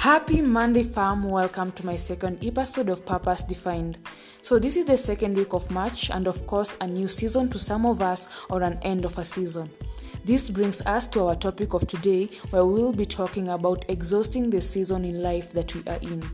Happy Monday, fam. Welcome to my second episode of Purpose Defined. So, this is the second week of March, and of course, a new season to some of us or an end of a season. This brings us to our topic of today, where we will be talking about exhausting the season in life that we are in.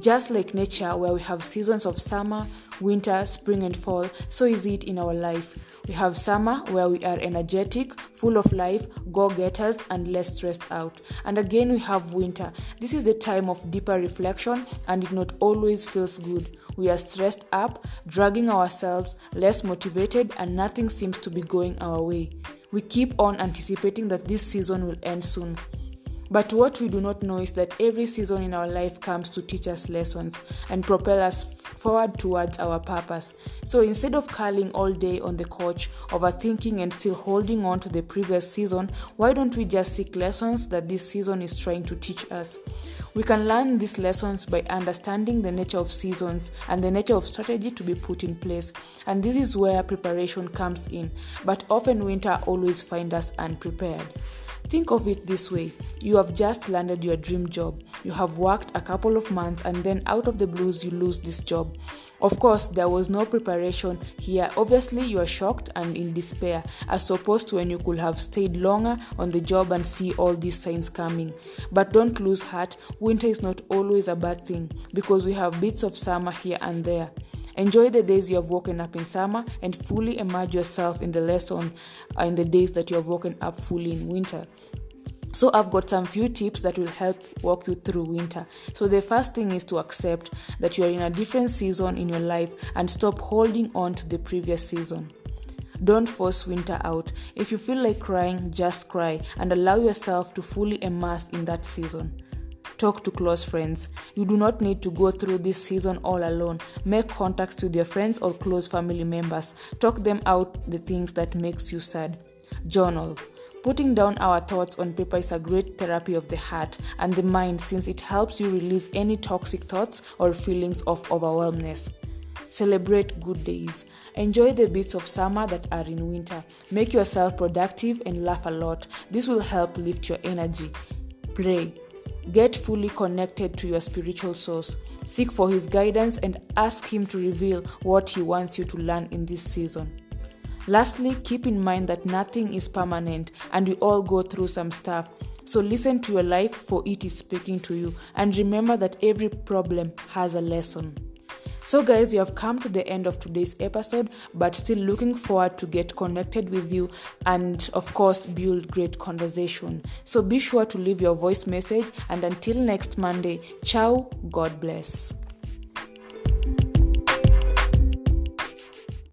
Just like nature, where we have seasons of summer, winter, spring, and fall, so is it in our life. We have summer, where we are energetic, full of life, go getters, and less stressed out. And again, we have winter. This is the time of deeper reflection, and it not always feels good. We are stressed up, dragging ourselves, less motivated, and nothing seems to be going our way. We keep on anticipating that this season will end soon. But what we do not know is that every season in our life comes to teach us lessons and propel us forward towards our purpose. So instead of curling all day on the couch, overthinking and still holding on to the previous season, why don't we just seek lessons that this season is trying to teach us? We can learn these lessons by understanding the nature of seasons and the nature of strategy to be put in place. And this is where preparation comes in. But often winter always finds us unprepared. Think of it this way you have just landed your dream job. You have worked a couple of months, and then out of the blues, you lose this job. Of course, there was no preparation here. Obviously, you are shocked and in despair, as opposed to when you could have stayed longer on the job and see all these signs coming. But don't lose heart, winter is not always a bad thing because we have bits of summer here and there. Enjoy the days you have woken up in summer and fully immerse yourself in the lesson uh, in the days that you have woken up fully in winter. So, I've got some few tips that will help walk you through winter. So, the first thing is to accept that you are in a different season in your life and stop holding on to the previous season. Don't force winter out. If you feel like crying, just cry and allow yourself to fully immerse in that season. Talk to close friends. You do not need to go through this season all alone. Make contacts with your friends or close family members. Talk them out the things that makes you sad. Journal. Putting down our thoughts on paper is a great therapy of the heart and the mind since it helps you release any toxic thoughts or feelings of overwhelmness. Celebrate good days. Enjoy the bits of summer that are in winter. Make yourself productive and laugh a lot. This will help lift your energy. Pray. Get fully connected to your spiritual source. Seek for His guidance and ask Him to reveal what He wants you to learn in this season. Lastly, keep in mind that nothing is permanent and we all go through some stuff. So listen to your life for it is speaking to you and remember that every problem has a lesson. So, guys, you have come to the end of today's episode, but still looking forward to get connected with you and, of course, build great conversation. So, be sure to leave your voice message. And until next Monday, ciao, God bless.